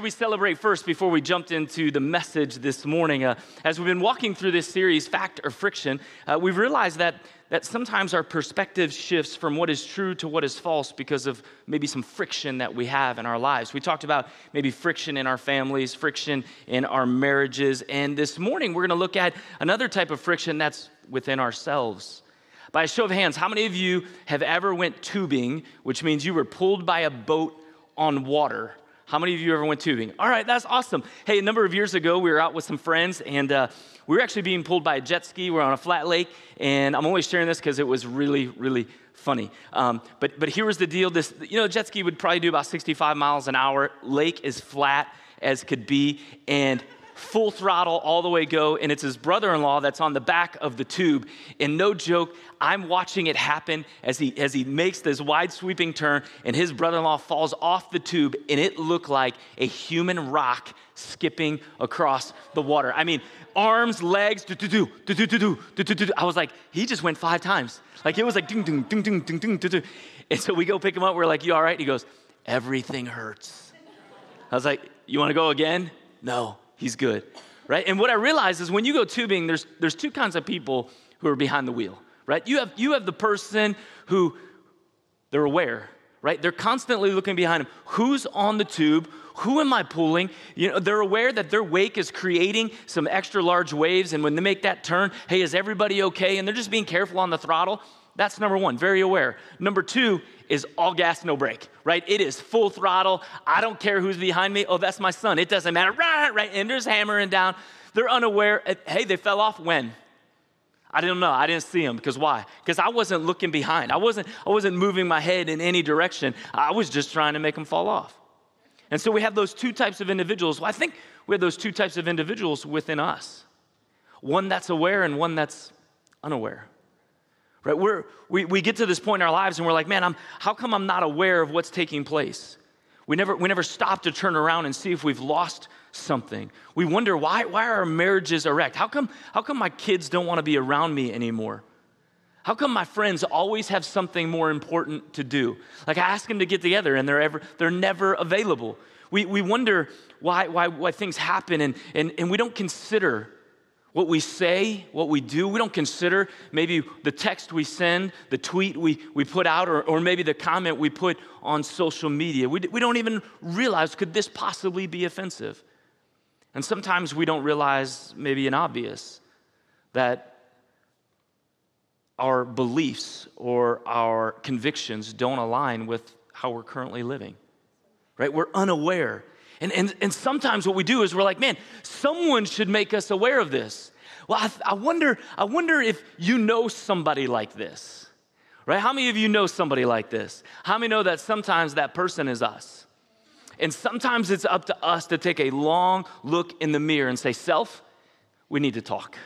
We celebrate first before we jumped into the message this morning. Uh, as we've been walking through this series, Fact or Friction, uh, we've realized that, that sometimes our perspective shifts from what is true to what is false because of maybe some friction that we have in our lives. We talked about maybe friction in our families, friction in our marriages, and this morning we're going to look at another type of friction that's within ourselves. By a show of hands, how many of you have ever went tubing, which means you were pulled by a boat on water? How many of you ever went tubing? All right, that's awesome. Hey, a number of years ago, we were out with some friends, and uh, we were actually being pulled by a jet ski. We are on a flat lake, and I'm only sharing this because it was really, really funny. Um, but but here was the deal: this, you know, jet ski would probably do about 65 miles an hour. Lake is flat as could be, and full throttle all the way go, and it's his brother in law that's on the back of the tube. And no joke, I'm watching it happen as he, as he makes this wide sweeping turn, and his brother in law falls off the tube, and it looked like a human rock skipping across the water. I mean, arms, legs, do do do do do do do do do. I was like, he just went five times. Like it was like ding ding ding ding ding ding ding. And so we go pick him up. We're like, you all right? He goes, everything hurts. I was like, you want to go again? No he's good, right? And what I realize is when you go tubing, there's, there's two kinds of people who are behind the wheel, right? You have, you have the person who they're aware, right? They're constantly looking behind them. Who's on the tube? Who am I pulling? You know, they're aware that their wake is creating some extra large waves, and when they make that turn, hey, is everybody okay? And they're just being careful on the throttle. That's number one, very aware. Number two is all gas, no brake, right? It is full throttle. I don't care who's behind me. Oh, that's my son. It doesn't matter. Right, right. And there's hammering down. They're unaware. Uh, hey, they fell off when? I didn't know. I didn't see them because why? Because I wasn't looking behind. I wasn't, I wasn't moving my head in any direction. I was just trying to make them fall off. And so we have those two types of individuals. Well, I think we have those two types of individuals within us one that's aware and one that's unaware right? We're, we, we get to this point in our lives and we're like man I'm, how come i'm not aware of what's taking place? We never, we never stop to turn around and see if we've lost something. We wonder why, why are our marriages wrecked how come, how come my kids don't want to be around me anymore? How come my friends always have something more important to do? Like i ask them to get together and they're, ever, they're never available. We, we wonder why, why, why things happen and, and, and we don't consider what we say, what we do, we don't consider maybe the text we send, the tweet we, we put out, or, or maybe the comment we put on social media. We, we don't even realize could this possibly be offensive? And sometimes we don't realize maybe an obvious that our beliefs or our convictions don't align with how we're currently living. Right? We're unaware and, and, and sometimes what we do is we're like, man, someone should make us aware of this. Well, I, I, wonder, I wonder if you know somebody like this, right? How many of you know somebody like this? How many know that sometimes that person is us? And sometimes it's up to us to take a long look in the mirror and say, Self, we need to talk.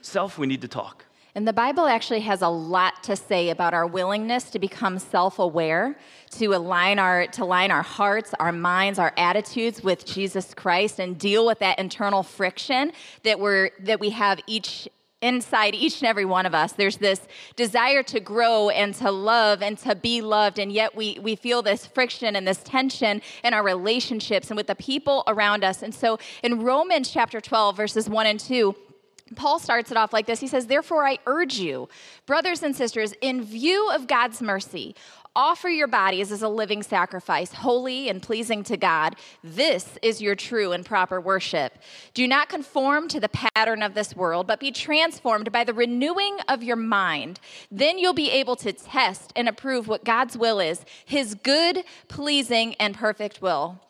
Self, we need to talk. And the Bible actually has a lot to say about our willingness to become self-aware, to align our to align our hearts, our minds, our attitudes with Jesus Christ and deal with that internal friction that we're that we have each inside each and every one of us. There's this desire to grow and to love and to be loved and yet we we feel this friction and this tension in our relationships and with the people around us. And so in romans chapter 12 verses 1 and 2 Paul starts it off like this. He says, Therefore, I urge you, brothers and sisters, in view of God's mercy, offer your bodies as a living sacrifice, holy and pleasing to God. This is your true and proper worship. Do not conform to the pattern of this world, but be transformed by the renewing of your mind. Then you'll be able to test and approve what God's will is, his good, pleasing, and perfect will.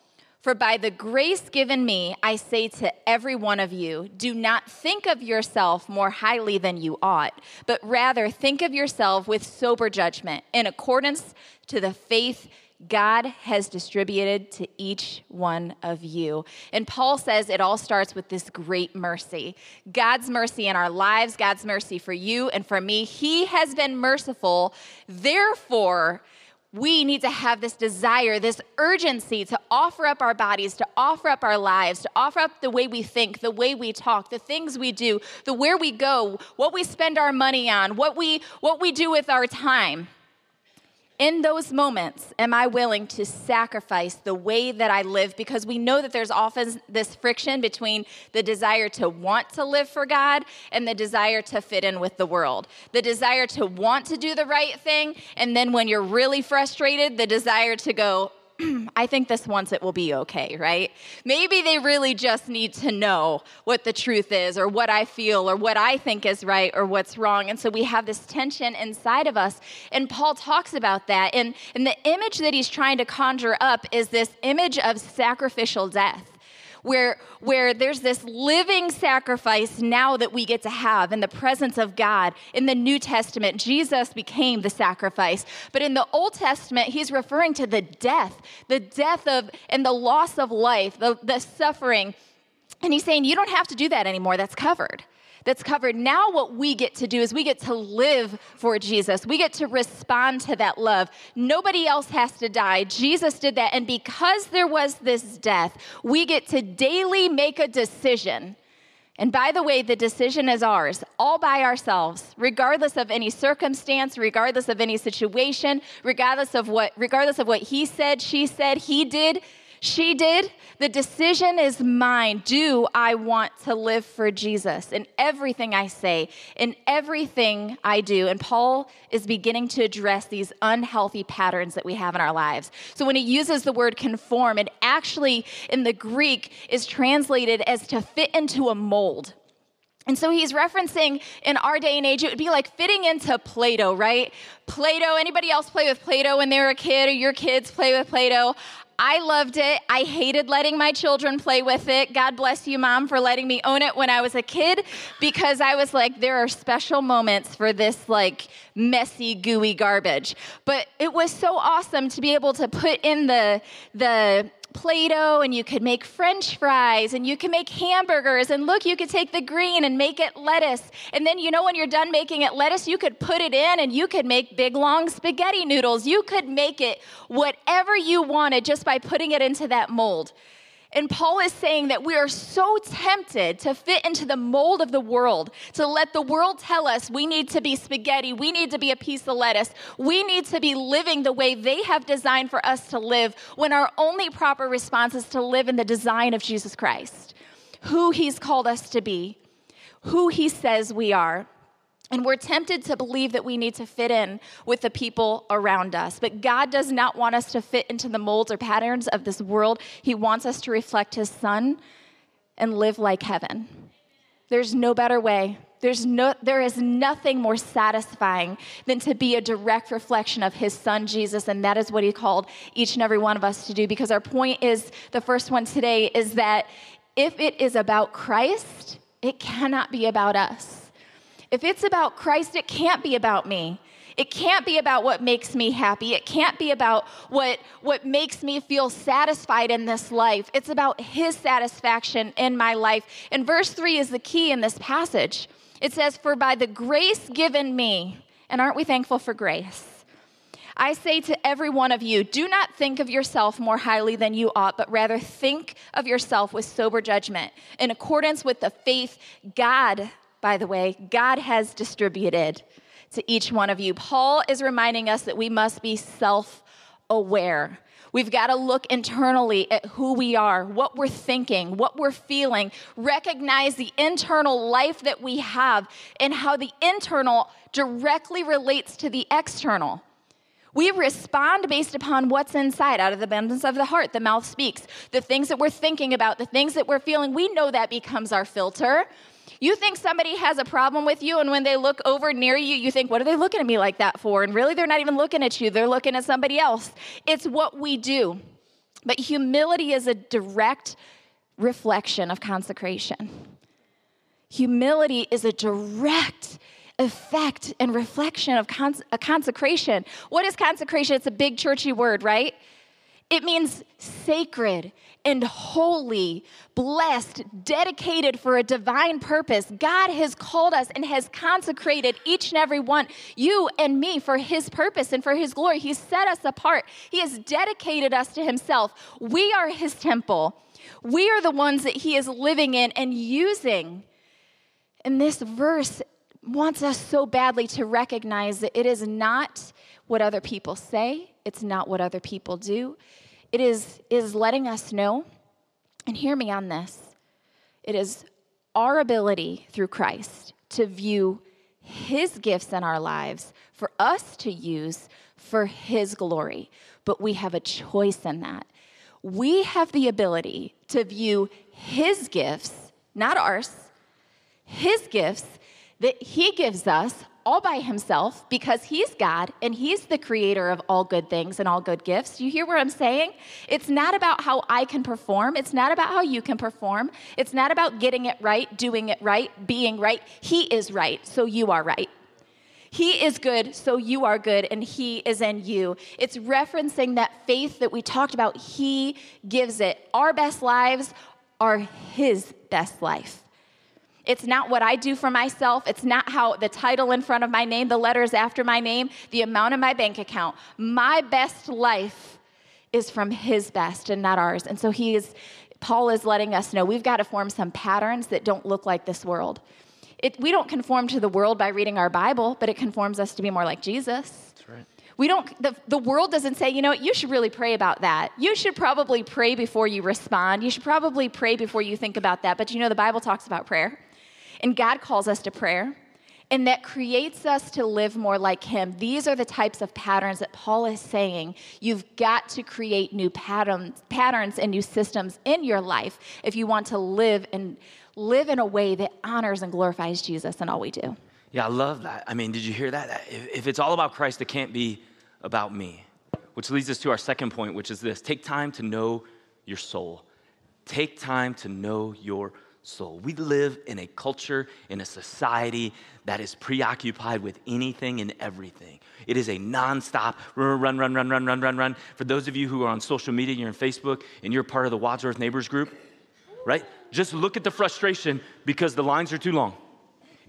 For by the grace given me, I say to every one of you, do not think of yourself more highly than you ought, but rather think of yourself with sober judgment in accordance to the faith God has distributed to each one of you. And Paul says it all starts with this great mercy God's mercy in our lives, God's mercy for you and for me. He has been merciful. Therefore, we need to have this desire, this urgency to offer up our bodies, to offer up our lives, to offer up the way we think, the way we talk, the things we do, the where we go, what we spend our money on, what we what we do with our time in those moments, am I willing to sacrifice the way that I live? Because we know that there's often this friction between the desire to want to live for God and the desire to fit in with the world. The desire to want to do the right thing, and then when you're really frustrated, the desire to go, I think this once it will be okay, right? Maybe they really just need to know what the truth is or what I feel or what I think is right or what's wrong. And so we have this tension inside of us. And Paul talks about that. And, and the image that he's trying to conjure up is this image of sacrificial death where, where there's this living sacrifice now that we get to have in the presence of God. In the New Testament, Jesus became the sacrifice. But in the Old Testament, he's referring to the death, the death of and the loss of life, the, the suffering. And he's saying, you don't have to do that anymore. That's covered that's covered. Now, what we get to do is we get to live for Jesus. We get to respond to that love. Nobody else has to die. Jesus did that. And because there was this death, we get to daily make a decision. And by the way, the decision is ours, all by ourselves, regardless of any circumstance, regardless of any situation, regardless of what regardless of what he said, she said, he did. She did. The decision is mine. Do I want to live for Jesus in everything I say, in everything I do? And Paul is beginning to address these unhealthy patterns that we have in our lives. So when he uses the word conform, it actually in the Greek is translated as to fit into a mold. And so he's referencing in our day and age, it would be like fitting into Play Doh, right? Play Doh, anybody else play with Play Doh when they were a kid or your kids play with Play Doh? I loved it. I hated letting my children play with it. God bless you, mom, for letting me own it when I was a kid because I was like, there are special moments for this like messy, gooey garbage. But it was so awesome to be able to put in the, the, Play-Doh and you could make french fries and you can make hamburgers and look you could take the green and make it lettuce. And then you know when you're done making it lettuce you could put it in and you could make big long spaghetti noodles. You could make it whatever you wanted just by putting it into that mold and Paul is saying that we are so tempted to fit into the mold of the world, to let the world tell us we need to be spaghetti, we need to be a piece of lettuce, we need to be living the way they have designed for us to live, when our only proper response is to live in the design of Jesus Christ, who he's called us to be, who he says we are. And we're tempted to believe that we need to fit in with the people around us. But God does not want us to fit into the molds or patterns of this world. He wants us to reflect His Son and live like heaven. There's no better way. There's no, there is nothing more satisfying than to be a direct reflection of His Son, Jesus. And that is what He called each and every one of us to do. Because our point is the first one today is that if it is about Christ, it cannot be about us. If it's about Christ, it can't be about me. It can't be about what makes me happy. It can't be about what, what makes me feel satisfied in this life. It's about His satisfaction in my life. And verse 3 is the key in this passage. It says, For by the grace given me, and aren't we thankful for grace? I say to every one of you, do not think of yourself more highly than you ought, but rather think of yourself with sober judgment, in accordance with the faith God by the way, God has distributed to each one of you. Paul is reminding us that we must be self aware. We've got to look internally at who we are, what we're thinking, what we're feeling, recognize the internal life that we have, and how the internal directly relates to the external. We respond based upon what's inside. Out of the abundance of the heart, the mouth speaks. The things that we're thinking about, the things that we're feeling, we know that becomes our filter. You think somebody has a problem with you, and when they look over near you, you think, What are they looking at me like that for? And really, they're not even looking at you, they're looking at somebody else. It's what we do. But humility is a direct reflection of consecration. Humility is a direct effect and reflection of cons- a consecration. What is consecration? It's a big churchy word, right? It means sacred and holy, blessed, dedicated for a divine purpose. God has called us and has consecrated each and every one, you and me, for His purpose and for His glory. He's set us apart, He has dedicated us to Himself. We are His temple. We are the ones that He is living in and using. And this verse wants us so badly to recognize that it is not what other people say, it's not what other people do. It is, is letting us know, and hear me on this, it is our ability through Christ to view his gifts in our lives for us to use for his glory. But we have a choice in that. We have the ability to view his gifts, not ours, his gifts that he gives us all by himself because he's God and he's the creator of all good things and all good gifts. You hear what I'm saying? It's not about how I can perform. It's not about how you can perform. It's not about getting it right, doing it right, being right. He is right, so you are right. He is good, so you are good, and He is in you. It's referencing that faith that we talked about. He gives it. Our best lives are His best life. It's not what I do for myself. It's not how the title in front of my name, the letters after my name, the amount in my bank account. My best life is from his best and not ours. And so he is Paul is letting us know we've got to form some patterns that don't look like this world. It, we don't conform to the world by reading our Bible, but it conforms us to be more like Jesus. That's right. We don't, the, the world doesn't say, you know what, you should really pray about that. You should probably pray before you respond. You should probably pray before you think about that. But you know, the Bible talks about prayer. And God calls us to prayer, and that creates us to live more like Him. These are the types of patterns that Paul is saying you've got to create new patterns, patterns and new systems in your life if you want to live and live in a way that honors and glorifies Jesus in all we do. Yeah, I love that. I mean, did you hear that? If it's all about Christ, it can't be about me. Which leads us to our second point, which is this take time to know your soul. Take time to know your soul. We live in a culture, in a society that is preoccupied with anything and everything. It is a nonstop run, run, run, run, run, run, run, run. For those of you who are on social media, you're on Facebook, and you're part of the Wadsworth Neighbors Group, right? Just look at the frustration because the lines are too long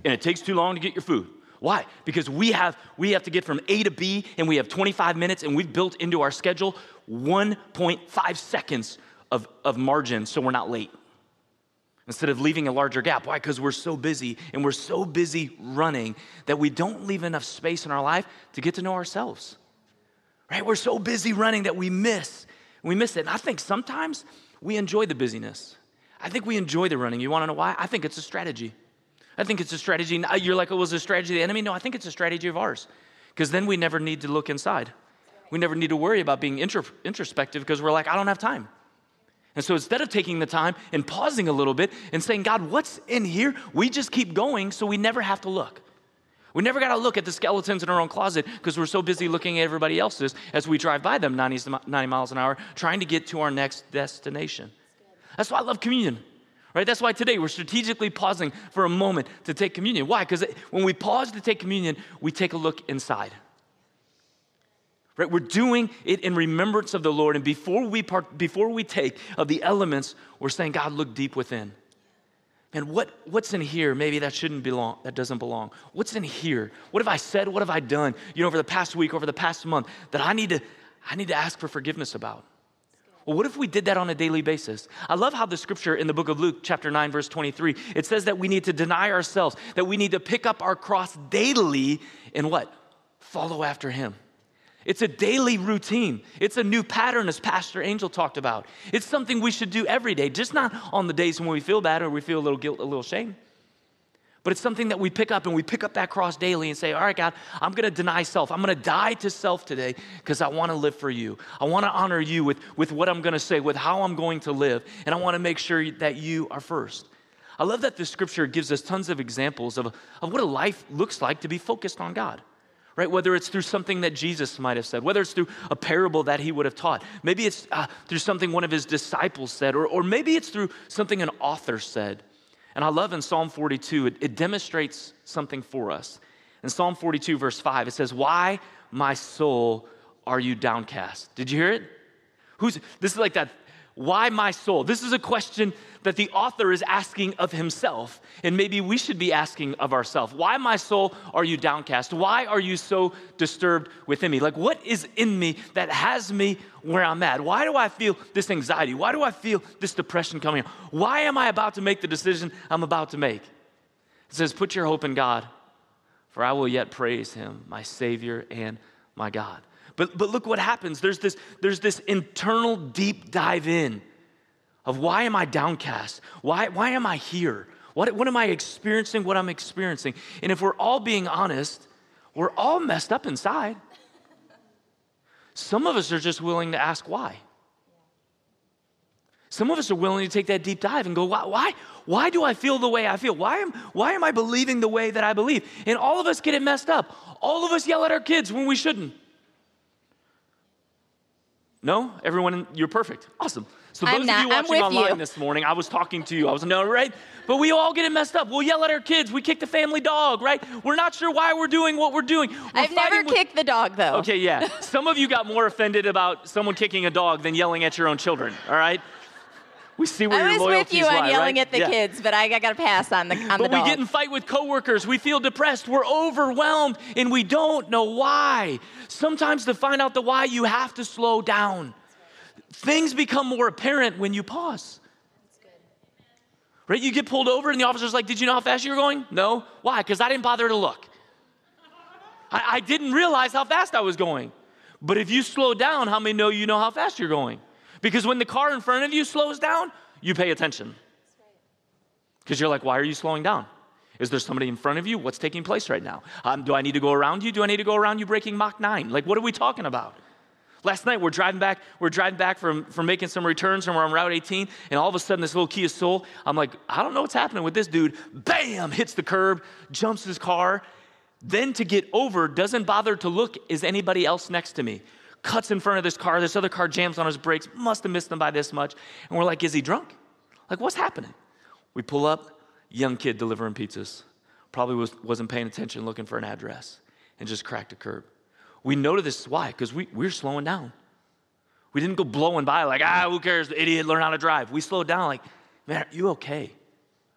and it takes too long to get your food. Why? Because we have we have to get from A to B and we have 25 minutes and we've built into our schedule 1.5 seconds of, of margin so we're not late instead of leaving a larger gap. Why? Because we're so busy and we're so busy running that we don't leave enough space in our life to get to know ourselves. Right? We're so busy running that we miss. We miss it. And I think sometimes we enjoy the busyness. I think we enjoy the running. You want to know why? I think it's a strategy. I think it's a strategy. Uh, you're like, it was a strategy of the enemy. No, I think it's a strategy of ours. Because then we never need to look inside. We never need to worry about being introspective because we're like, I don't have time. And so instead of taking the time and pausing a little bit and saying, God, what's in here? We just keep going so we never have to look. We never got to look at the skeletons in our own closet because we're so busy looking at everybody else's as we drive by them 90, 90 miles an hour trying to get to our next destination. That's why I love communion. Right? That's why today we're strategically pausing for a moment to take communion. Why? Because when we pause to take communion, we take a look inside. Right? We're doing it in remembrance of the Lord. And before we, part, before we take of the elements, we're saying, God, look deep within. And what, what's in here? Maybe that shouldn't belong, that doesn't belong. What's in here? What have I said? What have I done, you know, over the past week, over the past month that I need to, I need to ask for forgiveness about? Well, what if we did that on a daily basis? I love how the scripture in the book of Luke, chapter 9, verse 23, it says that we need to deny ourselves, that we need to pick up our cross daily and what? Follow after him. It's a daily routine. It's a new pattern, as Pastor Angel talked about. It's something we should do every day, just not on the days when we feel bad or we feel a little guilt, a little shame. But it's something that we pick up and we pick up that cross daily and say, All right, God, I'm going to deny self. I'm going to die to self today because I want to live for you. I want to honor you with, with what I'm going to say, with how I'm going to live. And I want to make sure that you are first. I love that the scripture gives us tons of examples of, of what a life looks like to be focused on God right? Whether it's through something that Jesus might have said, whether it's through a parable that he would have taught, maybe it's uh, through something one of his disciples said, or, or maybe it's through something an author said. And I love in Psalm 42, it, it demonstrates something for us. In Psalm 42, verse 5, it says, Why, my soul, are you downcast? Did you hear it? Who's this is like that why my soul? This is a question that the author is asking of himself, and maybe we should be asking of ourselves. Why, my soul, are you downcast? Why are you so disturbed within me? Like, what is in me that has me where I'm at? Why do I feel this anxiety? Why do I feel this depression coming? Why am I about to make the decision I'm about to make? It says, Put your hope in God, for I will yet praise him, my Savior and my God. But, but look what happens. There's this, there's this internal deep dive in of why am I downcast? Why, why am I here? What, what am I experiencing? What I'm experiencing? And if we're all being honest, we're all messed up inside. Some of us are just willing to ask why. Some of us are willing to take that deep dive and go, why, why, why do I feel the way I feel? Why am, why am I believing the way that I believe? And all of us get it messed up. All of us yell at our kids when we shouldn't. No? Everyone, you're perfect. Awesome. So those not, of you watching online you. this morning, I was talking to you. I was no, right? But we all get it messed up. We'll yell at our kids. We kick the family dog, right? We're not sure why we're doing what we're doing. We're I've never with... kicked the dog though. Okay, yeah. Some of you got more offended about someone kicking a dog than yelling at your own children, all right? We see where I your was with you on lie, yelling right? at the yeah. kids, but I, I got to pass on the on But the we get in fight with coworkers. We feel depressed. We're overwhelmed, and we don't know why. Sometimes to find out the why, you have to slow down. Things become more apparent when you pause. Right? You get pulled over, and the officer's like, Did you know how fast you were going? No. Why? Because I didn't bother to look. I, I didn't realize how fast I was going. But if you slow down, how many know you know how fast you're going? Because when the car in front of you slows down, you pay attention. Because you're like, why are you slowing down? Is there somebody in front of you? What's taking place right now? Um, do I need to go around you? Do I need to go around you breaking Mach 9? Like, what are we talking about? Last night we're driving back, we're driving back from, from making some returns and we're on Route 18, and all of a sudden this little Kia Soul, I'm like, I don't know what's happening with this dude. Bam! Hits the curb, jumps his car. Then to get over, doesn't bother to look, is anybody else next to me? Cuts in front of this car. This other car jams on his brakes, must have missed him by this much. And we're like, is he drunk? Like, what's happening? We pull up, young kid delivering pizzas. Probably was, wasn't paying attention, looking for an address, and just cracked a curb. We know this why, because we, we're slowing down. We didn't go blowing by like, ah, who cares, the idiot, learn how to drive. We slowed down like, man, are you okay?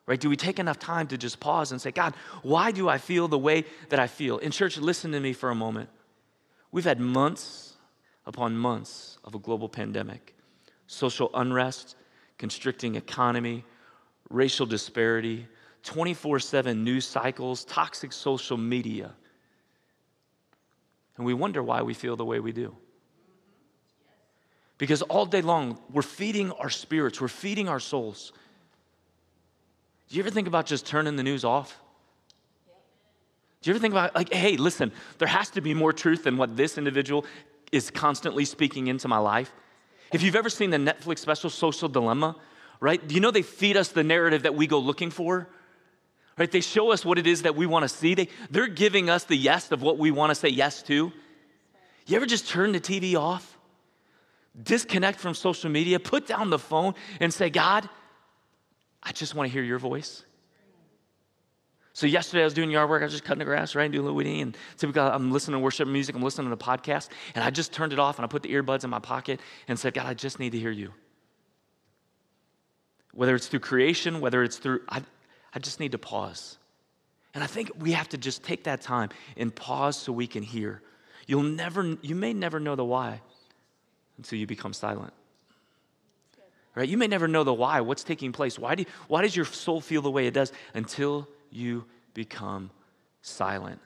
Right? Do we take enough time to just pause and say, God, why do I feel the way that I feel? In church, listen to me for a moment. We've had months upon months of a global pandemic, social unrest, constricting economy, racial disparity, 24 7 news cycles, toxic social media. And we wonder why we feel the way we do. Because all day long, we're feeding our spirits, we're feeding our souls. Do you ever think about just turning the news off? Do you ever think about, like, hey, listen, there has to be more truth than what this individual is constantly speaking into my life. If you've ever seen the Netflix special Social Dilemma, right? Do you know they feed us the narrative that we go looking for? Right? They show us what it is that we want to see. They, they're giving us the yes of what we want to say yes to. You ever just turn the TV off? Disconnect from social media, put down the phone, and say, God, I just want to hear your voice. So yesterday I was doing yard work. I was just cutting the grass, right, and doing a little weeding. And typically I'm listening to worship music. I'm listening to the podcast, and I just turned it off and I put the earbuds in my pocket and said, God, I just need to hear you. Whether it's through creation, whether it's through, I, I just need to pause. And I think we have to just take that time and pause so we can hear. You'll never, you may never know the why until you become silent. Right? You may never know the why, what's taking place. Why, do, you, why does your soul feel the way it does until you become silent.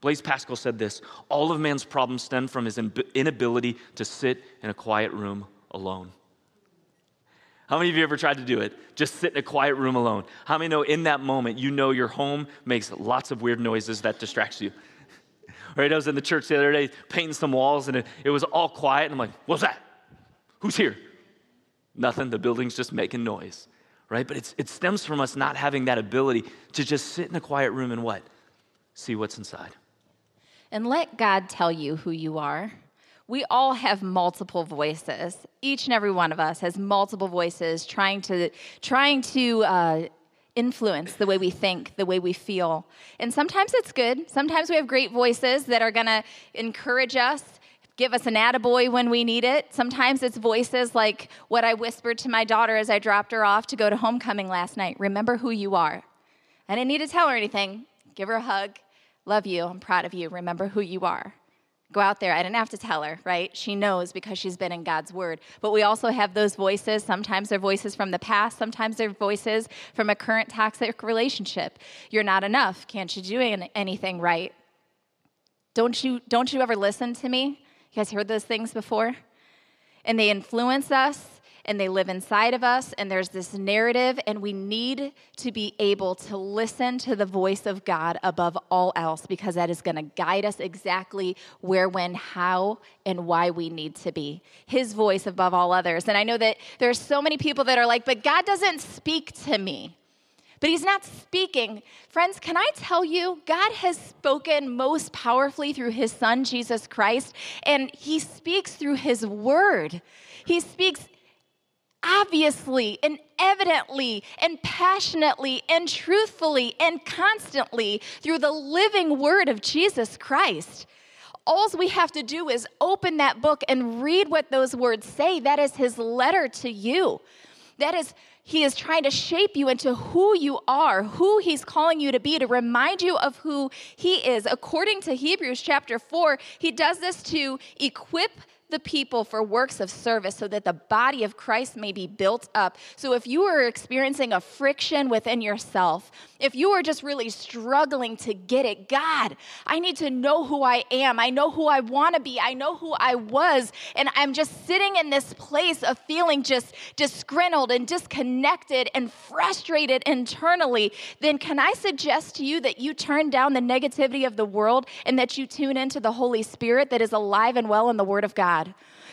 Blaise Pascal said this All of man's problems stem from his inability to sit in a quiet room alone. How many of you ever tried to do it? Just sit in a quiet room alone. How many know in that moment you know your home makes lots of weird noises that distracts you? right? I was in the church the other day painting some walls and it, it was all quiet. And I'm like, what's that? Who's here? Nothing. The building's just making noise right? But it stems from us not having that ability to just sit in a quiet room and what? See what's inside. And let God tell you who you are. We all have multiple voices. Each and every one of us has multiple voices trying to trying to uh, influence the way we think, the way we feel. And sometimes it's good. Sometimes we have great voices that are going to encourage us, give us an attaboy when we need it. Sometimes it's voices like what I whispered to my daughter as I dropped her off to go to homecoming last night Remember who you are. I didn't need to tell her anything. Give her a hug. Love you. I'm proud of you. Remember who you are. Go out there. I didn't have to tell her, right? She knows because she's been in God's word. But we also have those voices. Sometimes they're voices from the past, sometimes they're voices from a current toxic relationship. You're not enough. Can't you do anything right? Don't you, don't you ever listen to me? You guys heard those things before? And they influence us and they live inside of us, and there's this narrative, and we need to be able to listen to the voice of God above all else because that is going to guide us exactly where, when, how, and why we need to be. His voice above all others. And I know that there's so many people that are like, but God doesn't speak to me but he's not speaking. Friends, can I tell you, God has spoken most powerfully through his son, Jesus Christ, and he speaks through his word. He speaks obviously and evidently and passionately and truthfully and constantly through the living word of Jesus Christ. All we have to do is open that book and read what those words say. That is his letter to you. That is, he is trying to shape you into who you are, who he's calling you to be, to remind you of who he is. According to Hebrews chapter 4, he does this to equip the people for works of service so that the body of Christ may be built up. So if you are experiencing a friction within yourself, if you are just really struggling to get it, God, I need to know who I am. I know who I want to be. I know who I was. And I'm just sitting in this place of feeling just disgruntled and disconnected and frustrated internally. Then can I suggest to you that you turn down the negativity of the world and that you tune into the Holy Spirit that is alive and well in the Word of God?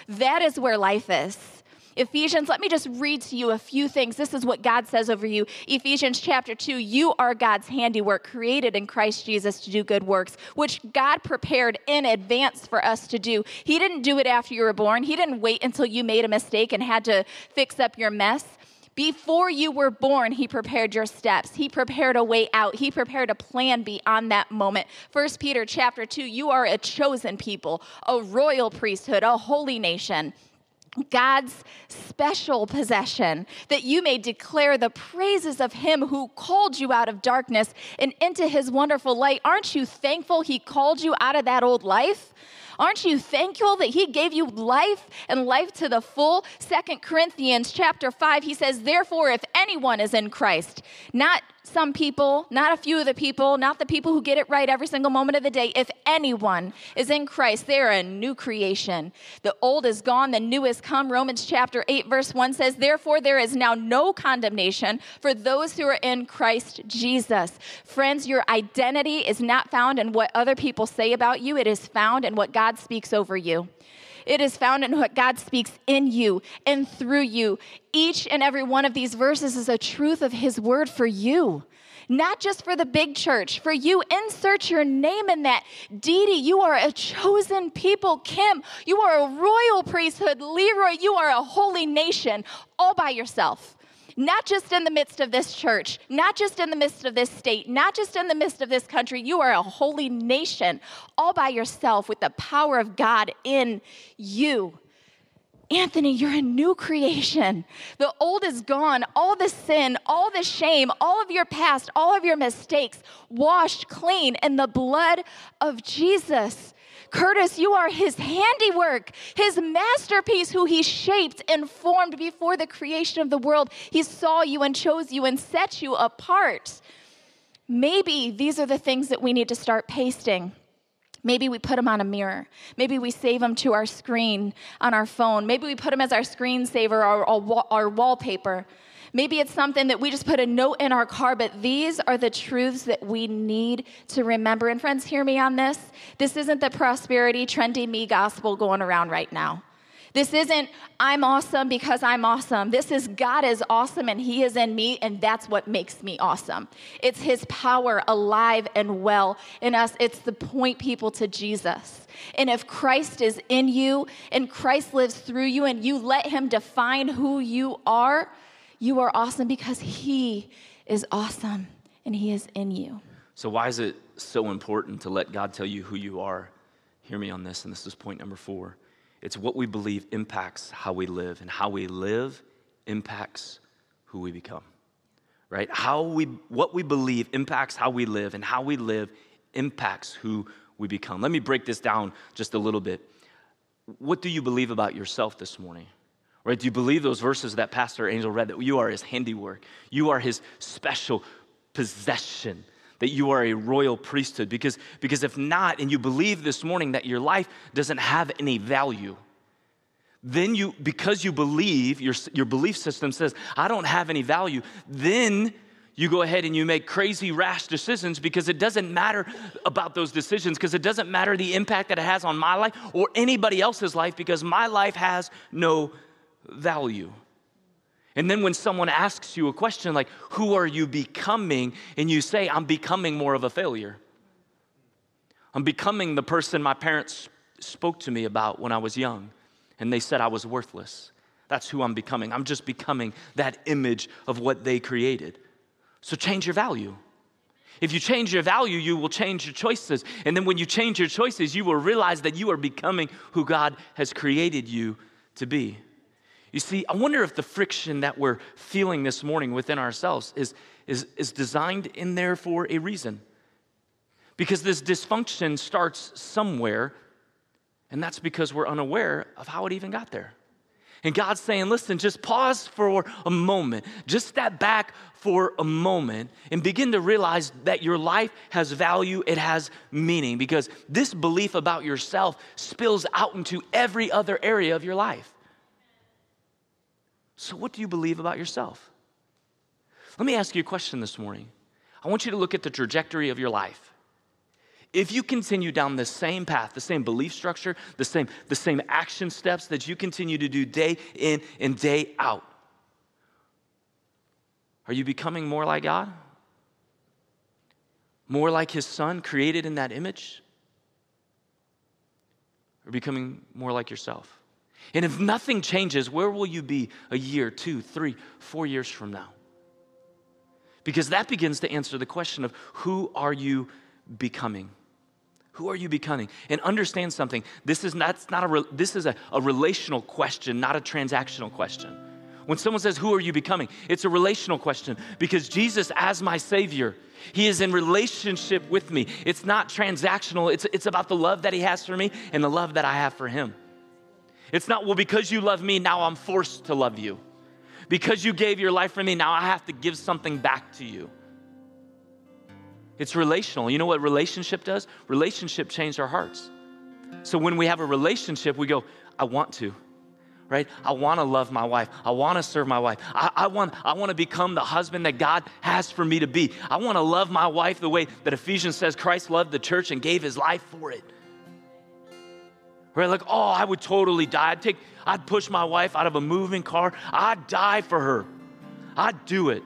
That is where life is. Ephesians, let me just read to you a few things. This is what God says over you. Ephesians chapter 2 You are God's handiwork, created in Christ Jesus to do good works, which God prepared in advance for us to do. He didn't do it after you were born, He didn't wait until you made a mistake and had to fix up your mess. Before you were born, he prepared your steps. He prepared a way out. He prepared a plan beyond that moment. First Peter chapter 2, you are a chosen people, a royal priesthood, a holy nation God's special possession, that you may declare the praises of Him who called you out of darkness and into His wonderful light. Aren't you thankful He called you out of that old life? Aren't you thankful that he gave you life and life to the full? Second Corinthians chapter 5 he says, "Therefore if anyone is in Christ, not some people, not a few of the people, not the people who get it right every single moment of the day. If anyone is in Christ, they're a new creation. The old is gone, the new has come. Romans chapter 8, verse 1 says, Therefore, there is now no condemnation for those who are in Christ Jesus. Friends, your identity is not found in what other people say about you, it is found in what God speaks over you. It is found in what God speaks in you and through you. Each and every one of these verses is a truth of His word for you. Not just for the big church, for you, insert your name in that. Dee Dee, you are a chosen people. Kim, you are a royal priesthood. Leroy, you are a holy nation all by yourself not just in the midst of this church, not just in the midst of this state, not just in the midst of this country. You are a holy nation all by yourself with the power of God in you. Anthony, you're a new creation. The old is gone. All the sin, all the shame, all of your past, all of your mistakes washed clean in the blood of Jesus. Curtis, you are his handiwork, his masterpiece, who he shaped and formed before the creation of the world. He saw you and chose you and set you apart. Maybe these are the things that we need to start pasting. Maybe we put them on a mirror. Maybe we save them to our screen on our phone. Maybe we put them as our screensaver or our, wallpaper. Maybe it's something that we just put a note in our car, but these are the truths that we need to remember. And friends, hear me on this. This isn't the prosperity, trendy me gospel going around right now. This isn't, I'm awesome because I'm awesome. This is, God is awesome and He is in me, and that's what makes me awesome. It's His power alive and well in us. It's the point people to Jesus. And if Christ is in you and Christ lives through you and you let Him define who you are, you are awesome because He is awesome and He is in you. So, why is it so important to let God tell you who you are Hear me on this, and this is point number four. It's what we believe impacts how we live, and how we live impacts who we become. Right? How we what we believe impacts how we live, and how we live impacts who we become. Let me break this down just a little bit. What do you believe about yourself this morning? Right? Do you believe those verses that Pastor Angel read that you are his handiwork? You are his special possession, that you are a royal priesthood. Because, because if not, and you believe this morning that your life doesn't have any value, then you, because you believe, your, your belief system says, I don't have any value, then you go ahead and you make crazy, rash decisions because it doesn't matter about those decisions, because it doesn't matter the impact that it has on my life or anybody else's life, because my life has no value. And then when someone asks you a question like, Who are you becoming? and you say, I'm becoming more of a failure. I'm becoming the person my parents spoke to me about when I was young, and they said I was worthless. That's who I'm becoming. I'm just becoming that image of what they created. So change your value. If you change your value, you will change your choices. And then when you change your choices, you will realize that you are becoming who God has created you to be. You see, I wonder if the friction that we're feeling this morning within ourselves is, is, is designed in there for a reason. Because this dysfunction starts somewhere, and that's because we're unaware of how it even got there. And God's saying, listen, just pause for a moment, just step back for a moment and begin to realize that your life has value, it has meaning, because this belief about yourself spills out into every other area of your life. So, what do you believe about yourself? Let me ask you a question this morning. I want you to look at the trajectory of your life. If you continue down the same path, the same belief structure, the same, the same action steps that you continue to do day in and day out, are you becoming more like God? More like His Son, created in that image? Or becoming more like yourself? And if nothing changes, where will you be a year, two, three, four years from now? Because that begins to answer the question of who are you becoming? Who are you becoming? And understand something. This is not, not a, this is a, a relational question, not a transactional question. When someone says, Who are you becoming? It's a relational question because Jesus, as my Savior, He is in relationship with me. It's not transactional, it's, it's about the love that He has for me and the love that I have for Him. It's not, well, because you love me, now I'm forced to love you. Because you gave your life for me, now I have to give something back to you. It's relational. You know what relationship does? Relationship changes our hearts. So when we have a relationship, we go, I want to, right? I want to love my wife. I want to serve my wife. I, I, want, I want to become the husband that God has for me to be. I want to love my wife the way that Ephesians says Christ loved the church and gave his life for it. Right? Like, oh, I would totally die. I'd take, I'd push my wife out of a moving car. I'd die for her. I'd do it.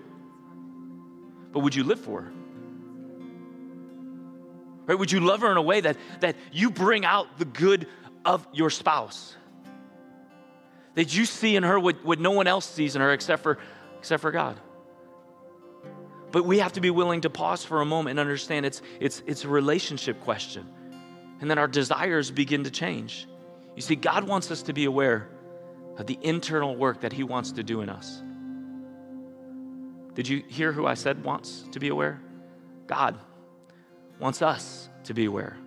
But would you live for her? Right? Would you love her in a way that, that you bring out the good of your spouse? That you see in her what, what no one else sees in her except for, except for God. But we have to be willing to pause for a moment and understand it's, it's, it's a relationship question and then our desires begin to change. You see, God wants us to be aware of the internal work that He wants to do in us. Did you hear who I said wants to be aware? God wants us to be aware.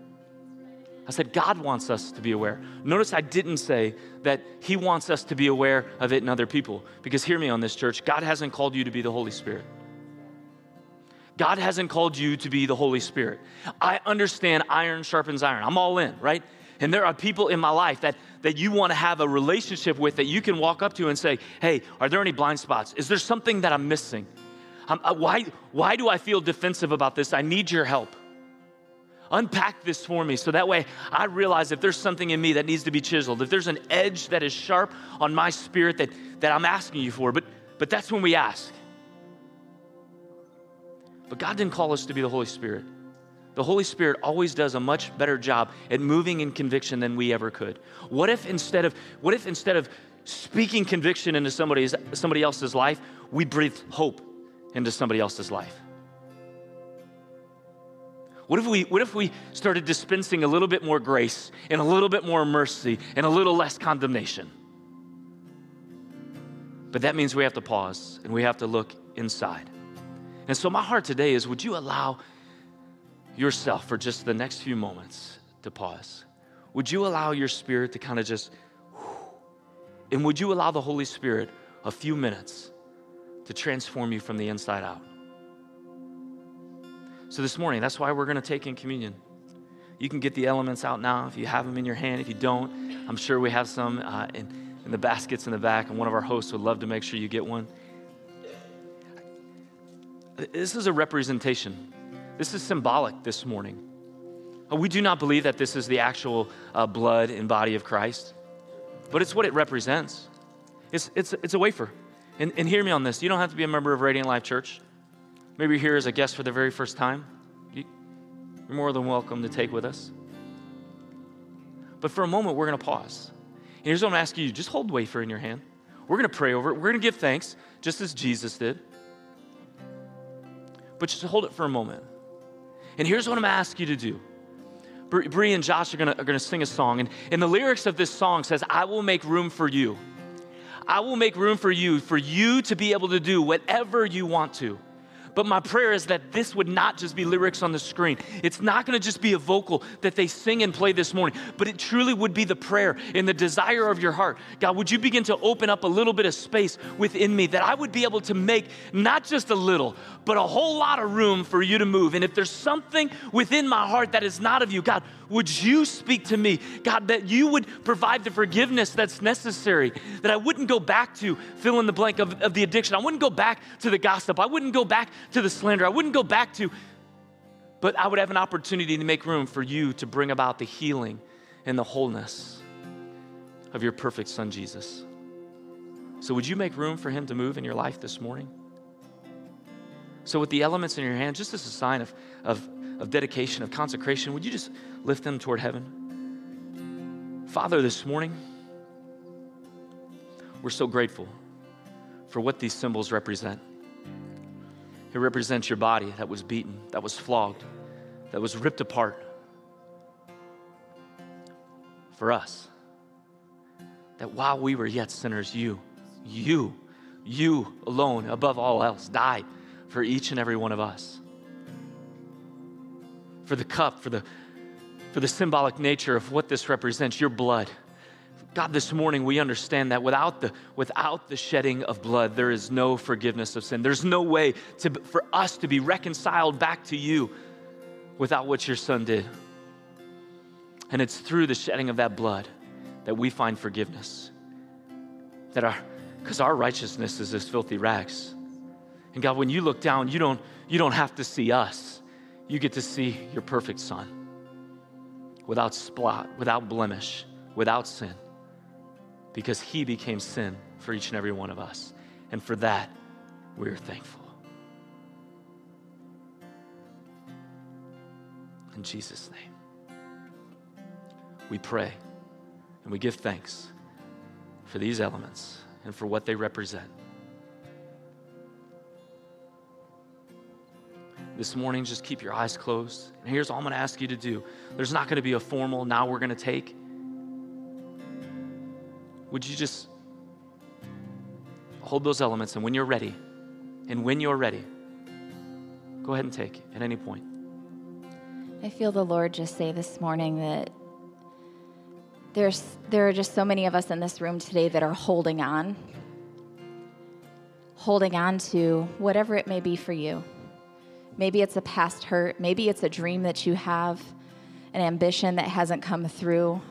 I said, God wants us to be aware. Notice I didn't say that He wants us to be aware of it in other people, because hear me on this, church. God hasn't called you to be the Holy Spirit. God hasn't called you to be the Holy Spirit. I understand iron sharpens iron. I'm all in, right? And there are people in my life that, that you want to have a relationship with that you can walk up to and say, hey, are there any blind spots? Is there something that I'm missing? Um, uh, why, why do I feel defensive about this? I need your help. Unpack this for me so that way I realize if there's something in me that needs to be chiseled, if there's an edge that is sharp on my spirit that, that I'm asking you for. But, but that's when we ask. But God didn't call us to be the Holy Spirit. The Holy Spirit always does a much better job at moving in conviction than we ever could. What if instead of what if instead of speaking conviction into somebody's somebody else's life, we breathe hope into somebody else's life? What if we what if we started dispensing a little bit more grace and a little bit more mercy and a little less condemnation? But that means we have to pause and we have to look inside. And so my heart today is would you allow yourself for just the next few moments to pause? Would you allow your spirit to kind of just and would you allow the Holy Spirit a few minutes to transform you from the inside out? So this morning, that's why we're going to take in communion. You can get the elements out now if you have them in your hand. If you don't, I'm sure we have some uh, in, in the baskets in the back, and one of our hosts would love to make sure you get one. This is a representation. This is symbolic this morning. Uh, we do not believe that this is the actual uh, blood and body of Christ, but it's what it represents. It's, it's, it's a wafer. And, and hear me on this you don't have to be a member of Radiant Life Church. Maybe you're here as a guest for the very first time. You're more than welcome to take with us. But for a moment, we're going to pause. And here's what I'm asking you just hold wafer in your hand. We're going to pray over it. We're going to give thanks, just as Jesus did. But just hold it for a moment. And here's what I'm to ask you to do. Bree and Josh are to, are to sing a song. And, and the lyrics of this song says, I will make room for you. I will make room for you, for you to be able to do whatever you want to. But my prayer is that this would not just be lyrics on the screen. It's not going to just be a vocal that they sing and play this morning, but it truly would be the prayer and the desire of your heart. God, would you begin to open up a little bit of space within me that I would be able to make not just a little, but a whole lot of room for you to move. And if there's something within my heart that is not of you, God, would you speak to me? God, that you would provide the forgiveness that's necessary, that I wouldn't go back to fill in the blank of, of the addiction. I wouldn't go back to the gossip. I wouldn't go back to the slander. I wouldn't go back to, but I would have an opportunity to make room for you to bring about the healing and the wholeness of your perfect Son, Jesus. So, would you make room for him to move in your life this morning? So, with the elements in your hand, just as a sign of, of of dedication, of consecration, would you just lift them toward heaven? Father, this morning, we're so grateful for what these symbols represent. It represents your body that was beaten, that was flogged, that was ripped apart for us. That while we were yet sinners, you, you, you alone, above all else, died for each and every one of us for the cup, for the, for the symbolic nature of what this represents, your blood. God, this morning we understand that without the, without the shedding of blood, there is no forgiveness of sin. There's no way to, for us to be reconciled back to you without what your son did. And it's through the shedding of that blood that we find forgiveness. That our, because our righteousness is as filthy rags. And God, when you look down, you don't, you don't have to see us you get to see your perfect son without spot, without blemish, without sin, because he became sin for each and every one of us. And for that, we are thankful. In Jesus' name, we pray and we give thanks for these elements and for what they represent. This morning, just keep your eyes closed. And here's all I'm going to ask you to do there's not going to be a formal, now we're going to take. Would you just hold those elements, and when you're ready, and when you're ready, go ahead and take at any point. I feel the Lord just say this morning that there's, there are just so many of us in this room today that are holding on, holding on to whatever it may be for you. Maybe it's a past hurt. Maybe it's a dream that you have, an ambition that hasn't come through,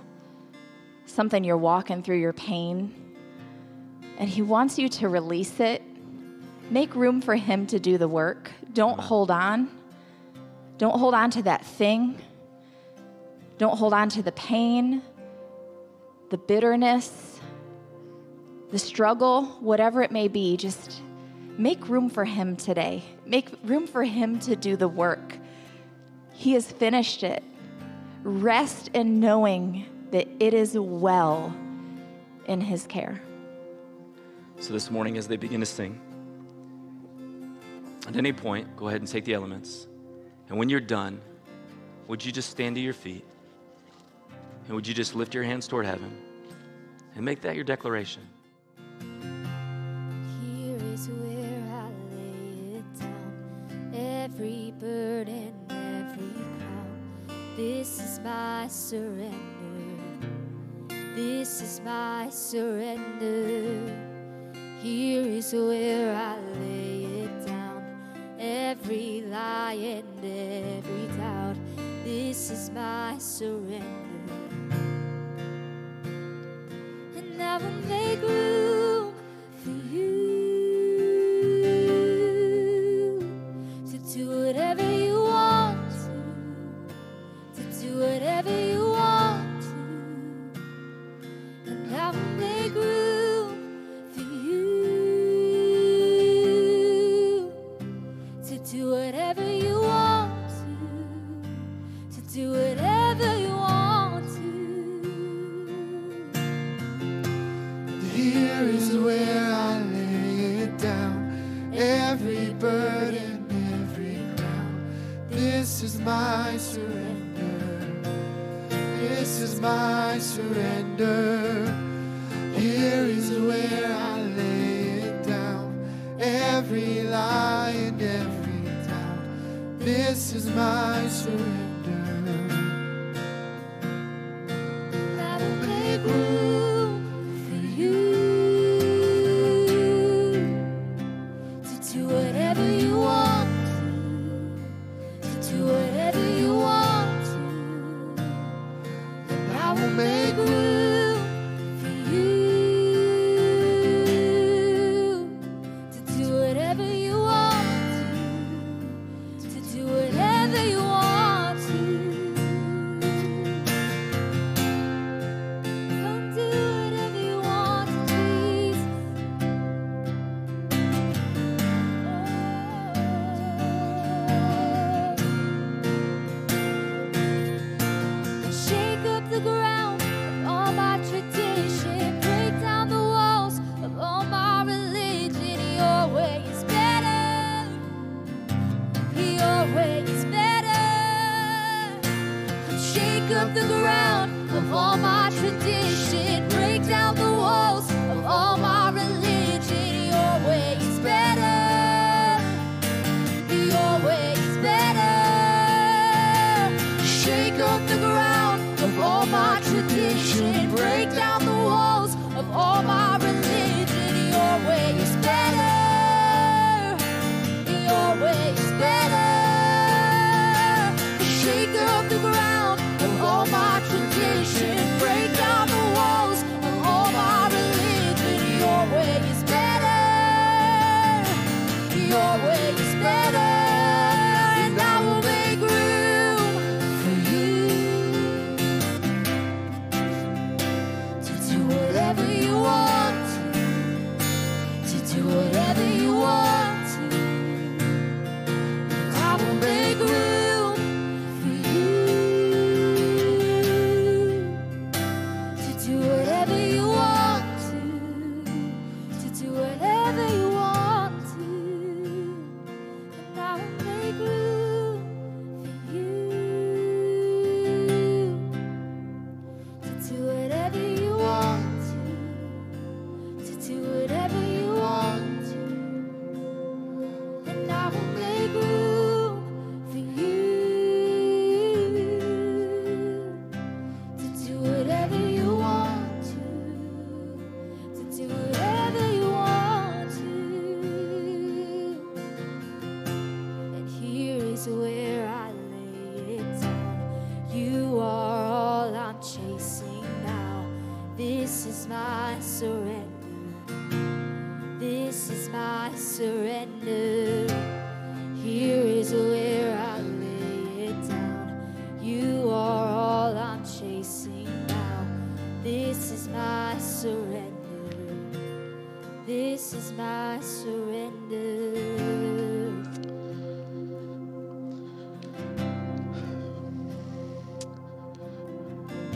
something you're walking through your pain. And He wants you to release it. Make room for Him to do the work. Don't hold on. Don't hold on to that thing. Don't hold on to the pain, the bitterness, the struggle, whatever it may be. Just Make room for Him today. Make room for Him to do the work. He has finished it. Rest in knowing that it is well in His care. So, this morning, as they begin to sing, at any point, go ahead and take the elements. And when you're done, would you just stand to your feet? And would you just lift your hands toward heaven and make that your declaration? Here is where every burden, every crown. This is my surrender. This is my surrender. Here is where I lay it down. Every lie and every doubt. This is my surrender. And I will make room for you.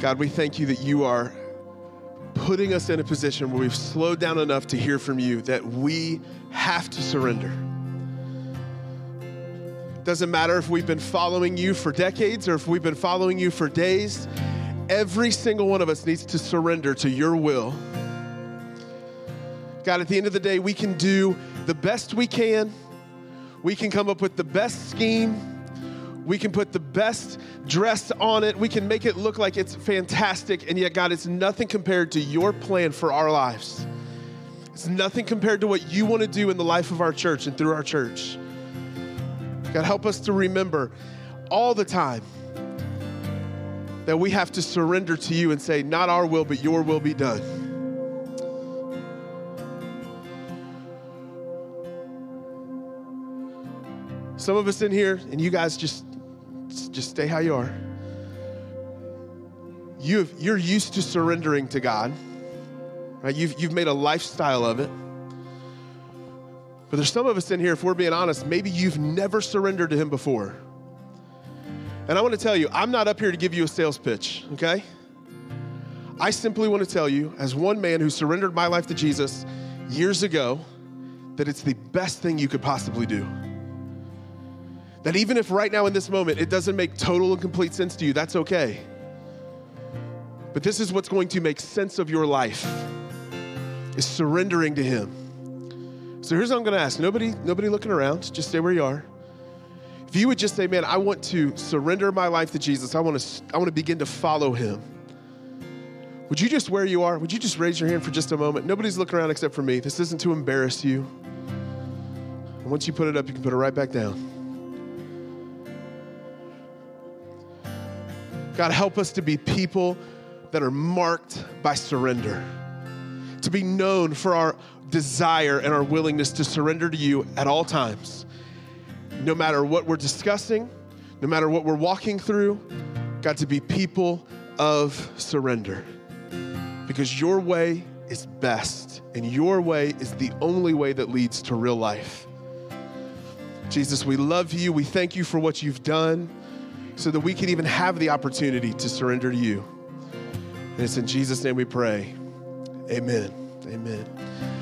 God, we thank you that you are putting us in a position where we've slowed down enough to hear from you that we have to surrender. Doesn't matter if we've been following you for decades or if we've been following you for days, every single one of us needs to surrender to your will. God, at the end of the day, we can do the best we can, we can come up with the best scheme we can put the best dress on it. We can make it look like it's fantastic. And yet, God, it's nothing compared to your plan for our lives. It's nothing compared to what you want to do in the life of our church and through our church. God, help us to remember all the time that we have to surrender to you and say, Not our will, but your will be done. Some of us in here, and you guys just just stay how you are. you you're used to surrendering to God, right? You've, you've made a lifestyle of it. But there's some of us in here, if we're being honest, maybe you've never surrendered to Him before. And I want to tell you, I'm not up here to give you a sales pitch, okay? I simply want to tell you, as one man who surrendered my life to Jesus years ago, that it's the best thing you could possibly do. That even if right now in this moment it doesn't make total and complete sense to you, that's okay. But this is what's going to make sense of your life is surrendering to him. So here's what I'm going to ask. Nobody nobody looking around, just stay where you are. If you would just say, "Man, I want to surrender my life to Jesus. I want to I want to begin to follow him." Would you just where you are? Would you just raise your hand for just a moment? Nobody's looking around except for me. This isn't to embarrass you. And once you put it up, you can put it right back down. God, help us to be people that are marked by surrender, to be known for our desire and our willingness to surrender to you at all times. No matter what we're discussing, no matter what we're walking through, God, to be people of surrender. Because your way is best, and your way is the only way that leads to real life. Jesus, we love you. We thank you for what you've done so that we can even have the opportunity to surrender to you. And it's in Jesus' name we pray. Amen. Amen.